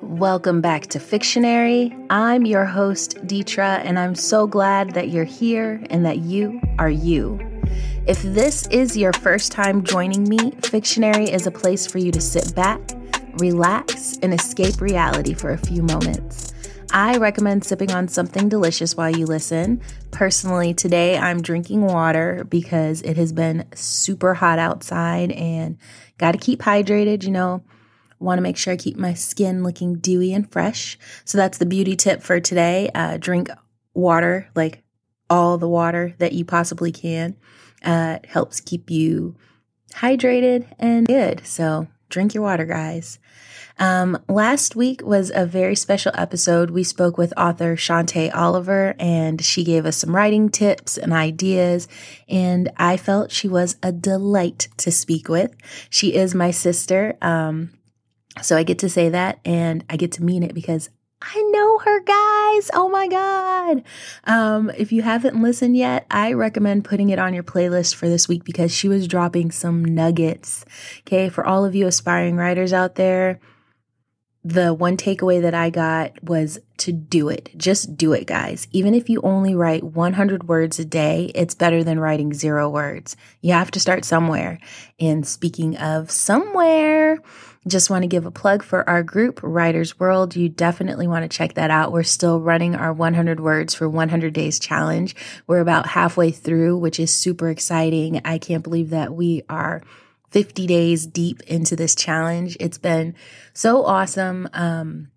Welcome back to Fictionary. I'm your host, Deetra, and I'm so glad that you're here and that you are you. If this is your first time joining me, Fictionary is a place for you to sit back, relax, and escape reality for a few moments. I recommend sipping on something delicious while you listen. Personally, today I'm drinking water because it has been super hot outside and got to keep hydrated, you know. Want to make sure I keep my skin looking dewy and fresh. So that's the beauty tip for today. Uh, drink water, like all the water that you possibly can. Uh, it helps keep you hydrated and good. So drink your water, guys. Um, last week was a very special episode. We spoke with author Shantae Oliver, and she gave us some writing tips and ideas. And I felt she was a delight to speak with. She is my sister. Um, so I get to say that, and I get to mean it because I know her, guys. Oh my God. Um, if you haven't listened yet, I recommend putting it on your playlist for this week because she was dropping some nuggets. Okay. For all of you aspiring writers out there, the one takeaway that I got was to do it. Just do it, guys. Even if you only write 100 words a day, it's better than writing zero words. You have to start somewhere. And speaking of somewhere, just want to give a plug for our group, Writers World. You definitely want to check that out. We're still running our 100 words for 100 days challenge. We're about halfway through, which is super exciting. I can't believe that we are 50 days deep into this challenge. It's been so awesome. Um,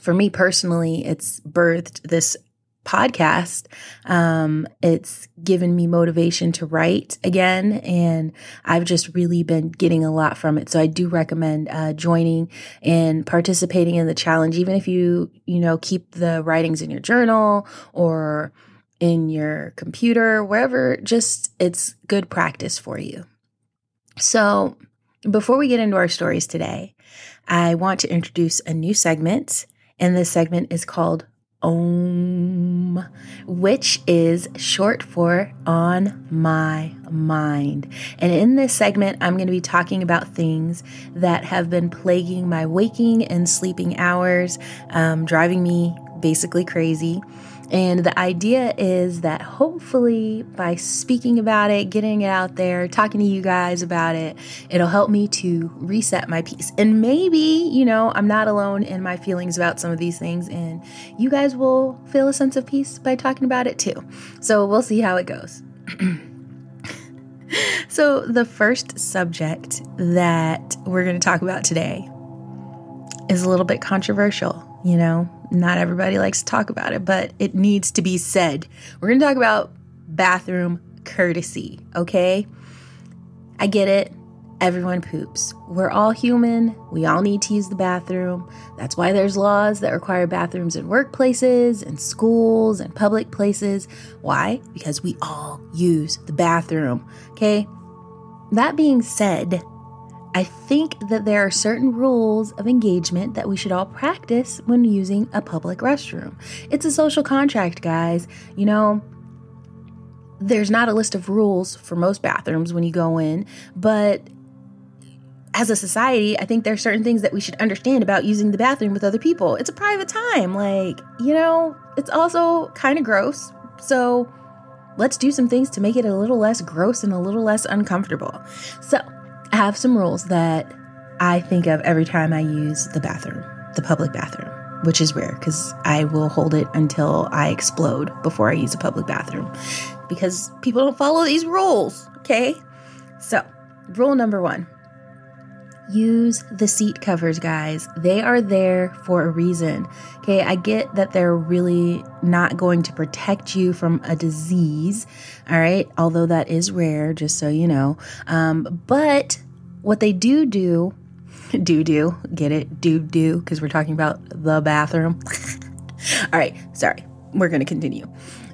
for me personally, it's birthed this podcast. Um, it's given me motivation to write again, and I've just really been getting a lot from it. So I do recommend uh, joining and participating in the challenge, even if you you know keep the writings in your journal or in your computer, wherever. Just it's good practice for you. So before we get into our stories today, I want to introduce a new segment. And this segment is called OM, which is short for On My Mind. And in this segment, I'm going to be talking about things that have been plaguing my waking and sleeping hours, um, driving me basically crazy. And the idea is that hopefully by speaking about it, getting it out there, talking to you guys about it, it'll help me to reset my peace. And maybe, you know, I'm not alone in my feelings about some of these things, and you guys will feel a sense of peace by talking about it too. So we'll see how it goes. so, the first subject that we're going to talk about today is a little bit controversial, you know, not everybody likes to talk about it, but it needs to be said. We're going to talk about bathroom courtesy, okay? I get it. Everyone poops. We're all human. We all need to use the bathroom. That's why there's laws that require bathrooms in workplaces and schools and public places. Why? Because we all use the bathroom, okay? That being said, I think that there are certain rules of engagement that we should all practice when using a public restroom. It's a social contract, guys. You know, there's not a list of rules for most bathrooms when you go in, but as a society, I think there are certain things that we should understand about using the bathroom with other people. It's a private time. Like, you know, it's also kind of gross. So let's do some things to make it a little less gross and a little less uncomfortable. So, I have some rules that I think of every time I use the bathroom, the public bathroom, which is rare because I will hold it until I explode before I use a public bathroom because people don't follow these rules. Okay. So, rule number one use the seat covers, guys. They are there for a reason. Okay, I get that they're really not going to protect you from a disease, all right, although that is rare, just so you know. Um, but what they do do, do do, get it, do do, because we're talking about the bathroom. All right, sorry, we're going to continue.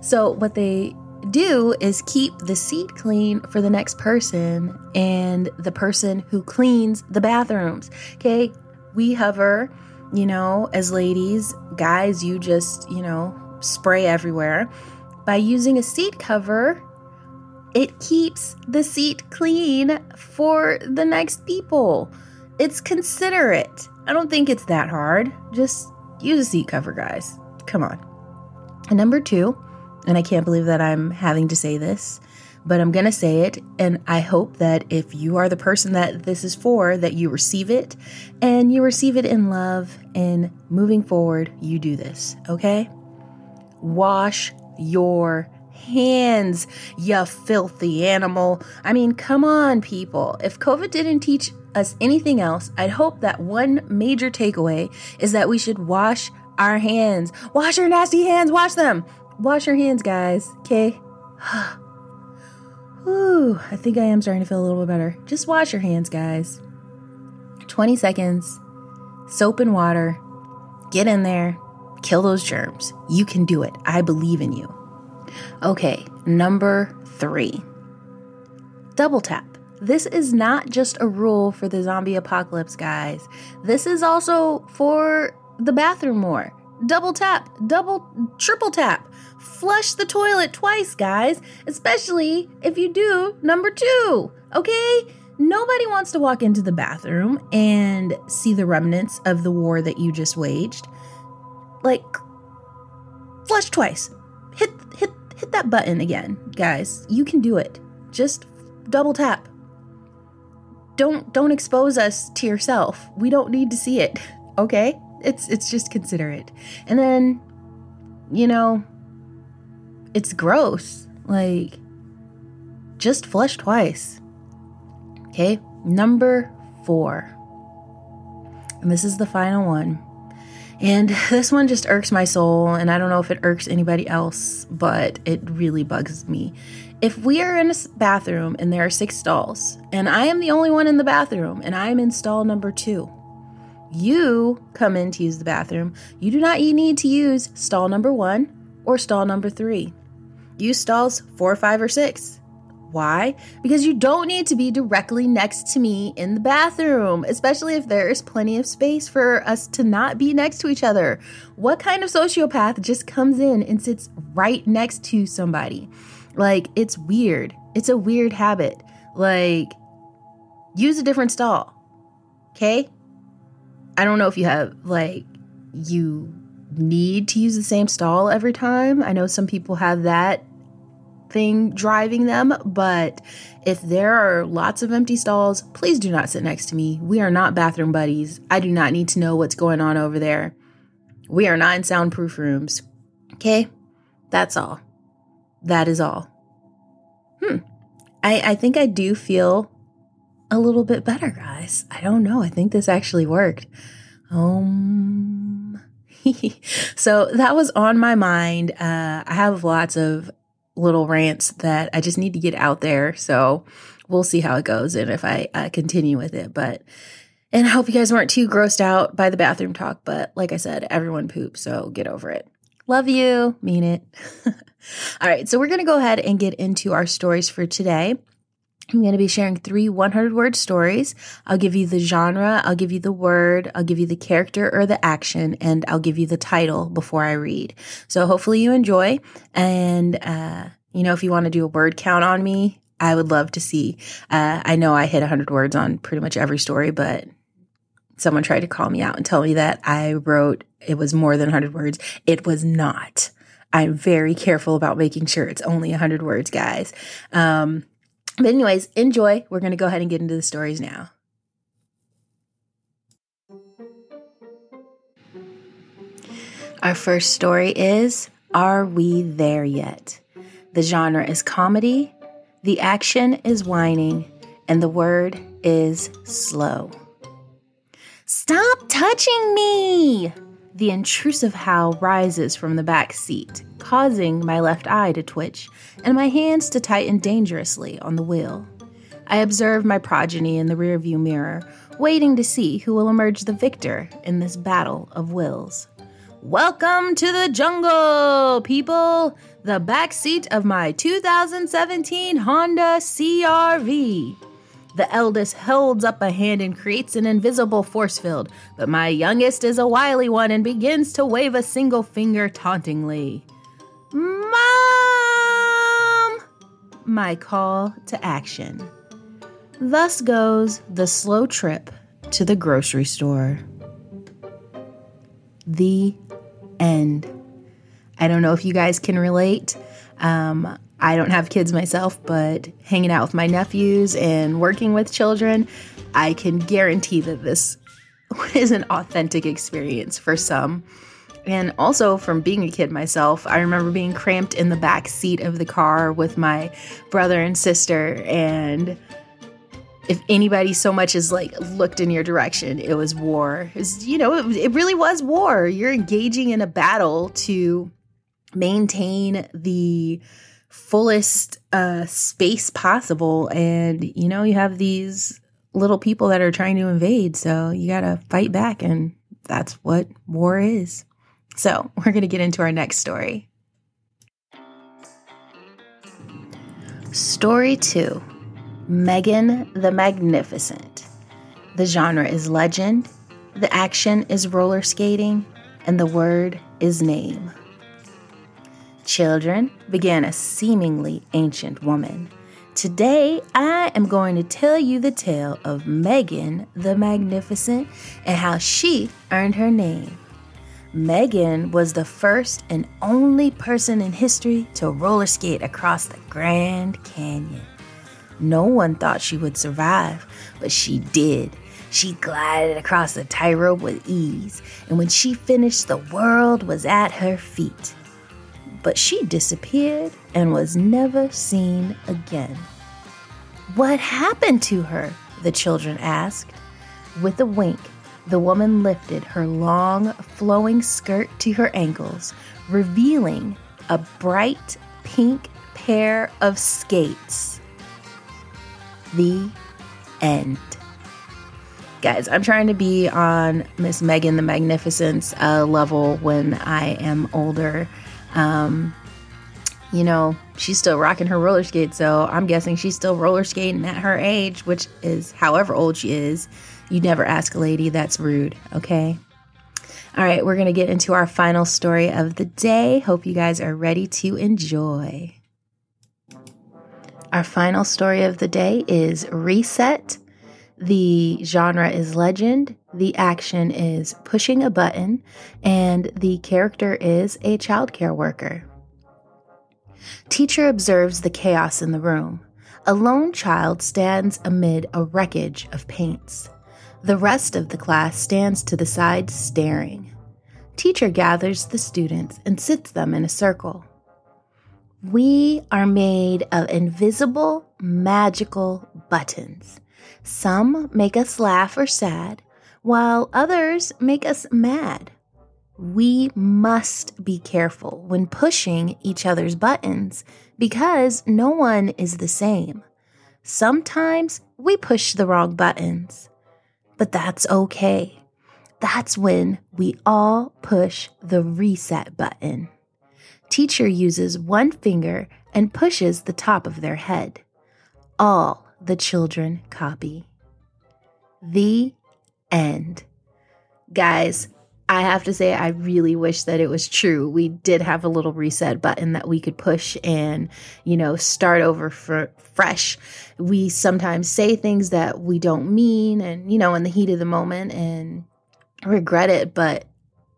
So, what they do is keep the seat clean for the next person and the person who cleans the bathrooms. Okay, we hover, you know, as ladies, guys, you just, you know, spray everywhere. By using a seat cover, it keeps the seat clean for the next people. It's considerate. I don't think it's that hard. Just use a seat cover, guys. Come on. And number two, and I can't believe that I'm having to say this, but I'm going to say it. And I hope that if you are the person that this is for, that you receive it and you receive it in love. And moving forward, you do this, okay? Wash your hands, you filthy animal. I mean, come on, people. If COVID didn't teach us anything else, I'd hope that one major takeaway is that we should wash our hands. Wash your nasty hands, wash them. Wash your hands, guys, okay? Whew, I think I am starting to feel a little bit better. Just wash your hands, guys. 20 seconds, soap and water. Get in there, kill those germs. You can do it. I believe in you. Okay, number three double tap. This is not just a rule for the zombie apocalypse, guys. This is also for the bathroom more. Double tap, double, triple tap. Flush the toilet twice, guys, especially if you do number two, okay? Nobody wants to walk into the bathroom and see the remnants of the war that you just waged. Like, flush twice. Hit, hit, hit that button again, guys. You can do it. Just double tap. Don't don't expose us to yourself. We don't need to see it. Okay? It's it's just considerate. And then you know, it's gross. Like just flush twice. Okay? Number 4. And this is the final one. And this one just irks my soul, and I don't know if it irks anybody else, but it really bugs me. If we are in a bathroom and there are six stalls, and I am the only one in the bathroom, and I'm in stall number two, you come in to use the bathroom, you do not need to use stall number one or stall number three. Use stalls four, five, or six. Why? Because you don't need to be directly next to me in the bathroom, especially if there is plenty of space for us to not be next to each other. What kind of sociopath just comes in and sits right next to somebody? Like, it's weird. It's a weird habit. Like, use a different stall. Okay? I don't know if you have, like, you need to use the same stall every time. I know some people have that thing driving them, but if there are lots of empty stalls, please do not sit next to me. We are not bathroom buddies. I do not need to know what's going on over there. We are not in soundproof rooms. Okay? That's all. That is all. Hmm. I, I think I do feel a little bit better, guys. I don't know. I think this actually worked. Um, so that was on my mind. Uh, I have lots of little rants that I just need to get out there. So we'll see how it goes and if I uh, continue with it. But, and I hope you guys weren't too grossed out by the bathroom talk. But like I said, everyone poops. So get over it. Love you. Mean it. All right. So we're going to go ahead and get into our stories for today. I'm going to be sharing three 100 word stories. I'll give you the genre, I'll give you the word, I'll give you the character or the action, and I'll give you the title before I read. So hopefully you enjoy. And, uh, you know, if you want to do a word count on me, I would love to see. Uh, I know I hit 100 words on pretty much every story, but someone tried to call me out and tell me that I wrote it was more than 100 words. It was not. I'm very careful about making sure it's only 100 words, guys. Um, but, anyways, enjoy. We're going to go ahead and get into the stories now. Our first story is Are We There Yet? The genre is comedy, the action is whining, and the word is slow. Stop touching me! The intrusive howl rises from the back seat, causing my left eye to twitch and my hands to tighten dangerously on the wheel. I observe my progeny in the rearview mirror, waiting to see who will emerge the victor in this battle of wills. Welcome to the jungle, people! The back seat of my 2017 Honda CRV. The eldest holds up a hand and creates an invisible force field, but my youngest is a wily one and begins to wave a single finger tauntingly. Mom! my call to action. Thus goes the slow trip to the grocery store. The end. I don't know if you guys can relate. Um, I don't have kids myself, but hanging out with my nephews and working with children, I can guarantee that this is an authentic experience for some. And also from being a kid myself, I remember being cramped in the back seat of the car with my brother and sister and if anybody so much as like looked in your direction, it was war. It was, you know, it, it really was war. You're engaging in a battle to maintain the fullest uh, space possible. And, you know, you have these little people that are trying to invade. So you got to fight back. And that's what war is. So we're going to get into our next story. Story two Megan the Magnificent. The genre is legend, the action is roller skating, and the word is name. Children began a seemingly ancient woman. Today, I am going to tell you the tale of Megan the Magnificent and how she earned her name. Megan was the first and only person in history to roller skate across the Grand Canyon. No one thought she would survive, but she did. She glided across the tightrope with ease, and when she finished, the world was at her feet but she disappeared and was never seen again. What happened to her? the children asked. With a wink, the woman lifted her long, flowing skirt to her ankles, revealing a bright pink pair of skates. The end. Guys, I'm trying to be on Miss Megan the Magnificent's uh, level when I am older. Um, you know, she's still rocking her roller skates, so I'm guessing she's still roller skating at her age, which is however old she is. You never ask a lady, that's rude, okay? All right, we're going to get into our final story of the day. Hope you guys are ready to enjoy. Our final story of the day is Reset. The genre is legend, the action is pushing a button, and the character is a childcare worker. Teacher observes the chaos in the room. A lone child stands amid a wreckage of paints. The rest of the class stands to the side staring. Teacher gathers the students and sits them in a circle. We are made of invisible, magical buttons. Some make us laugh or sad, while others make us mad. We must be careful when pushing each other's buttons because no one is the same. Sometimes we push the wrong buttons, but that's okay. That's when we all push the reset button. Teacher uses one finger and pushes the top of their head. All the children copy. The end. Guys, I have to say, I really wish that it was true. We did have a little reset button that we could push and, you know, start over for fresh. We sometimes say things that we don't mean and, you know, in the heat of the moment and regret it. But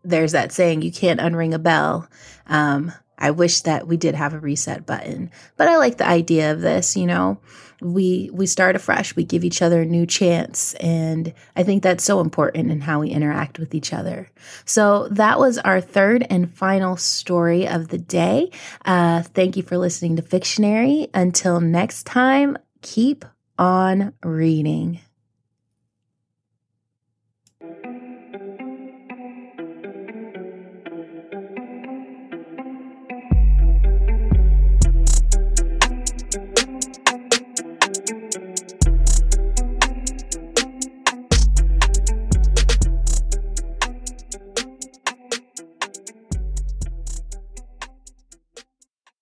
there's that saying, you can't unring a bell. Um, I wish that we did have a reset button, but I like the idea of this, you know? We we start afresh we give each other a new chance and i think that's so important in how we interact with each other. So that was our third and final story of the day. Uh, thank you for listening to fictionary. Until next time keep on reading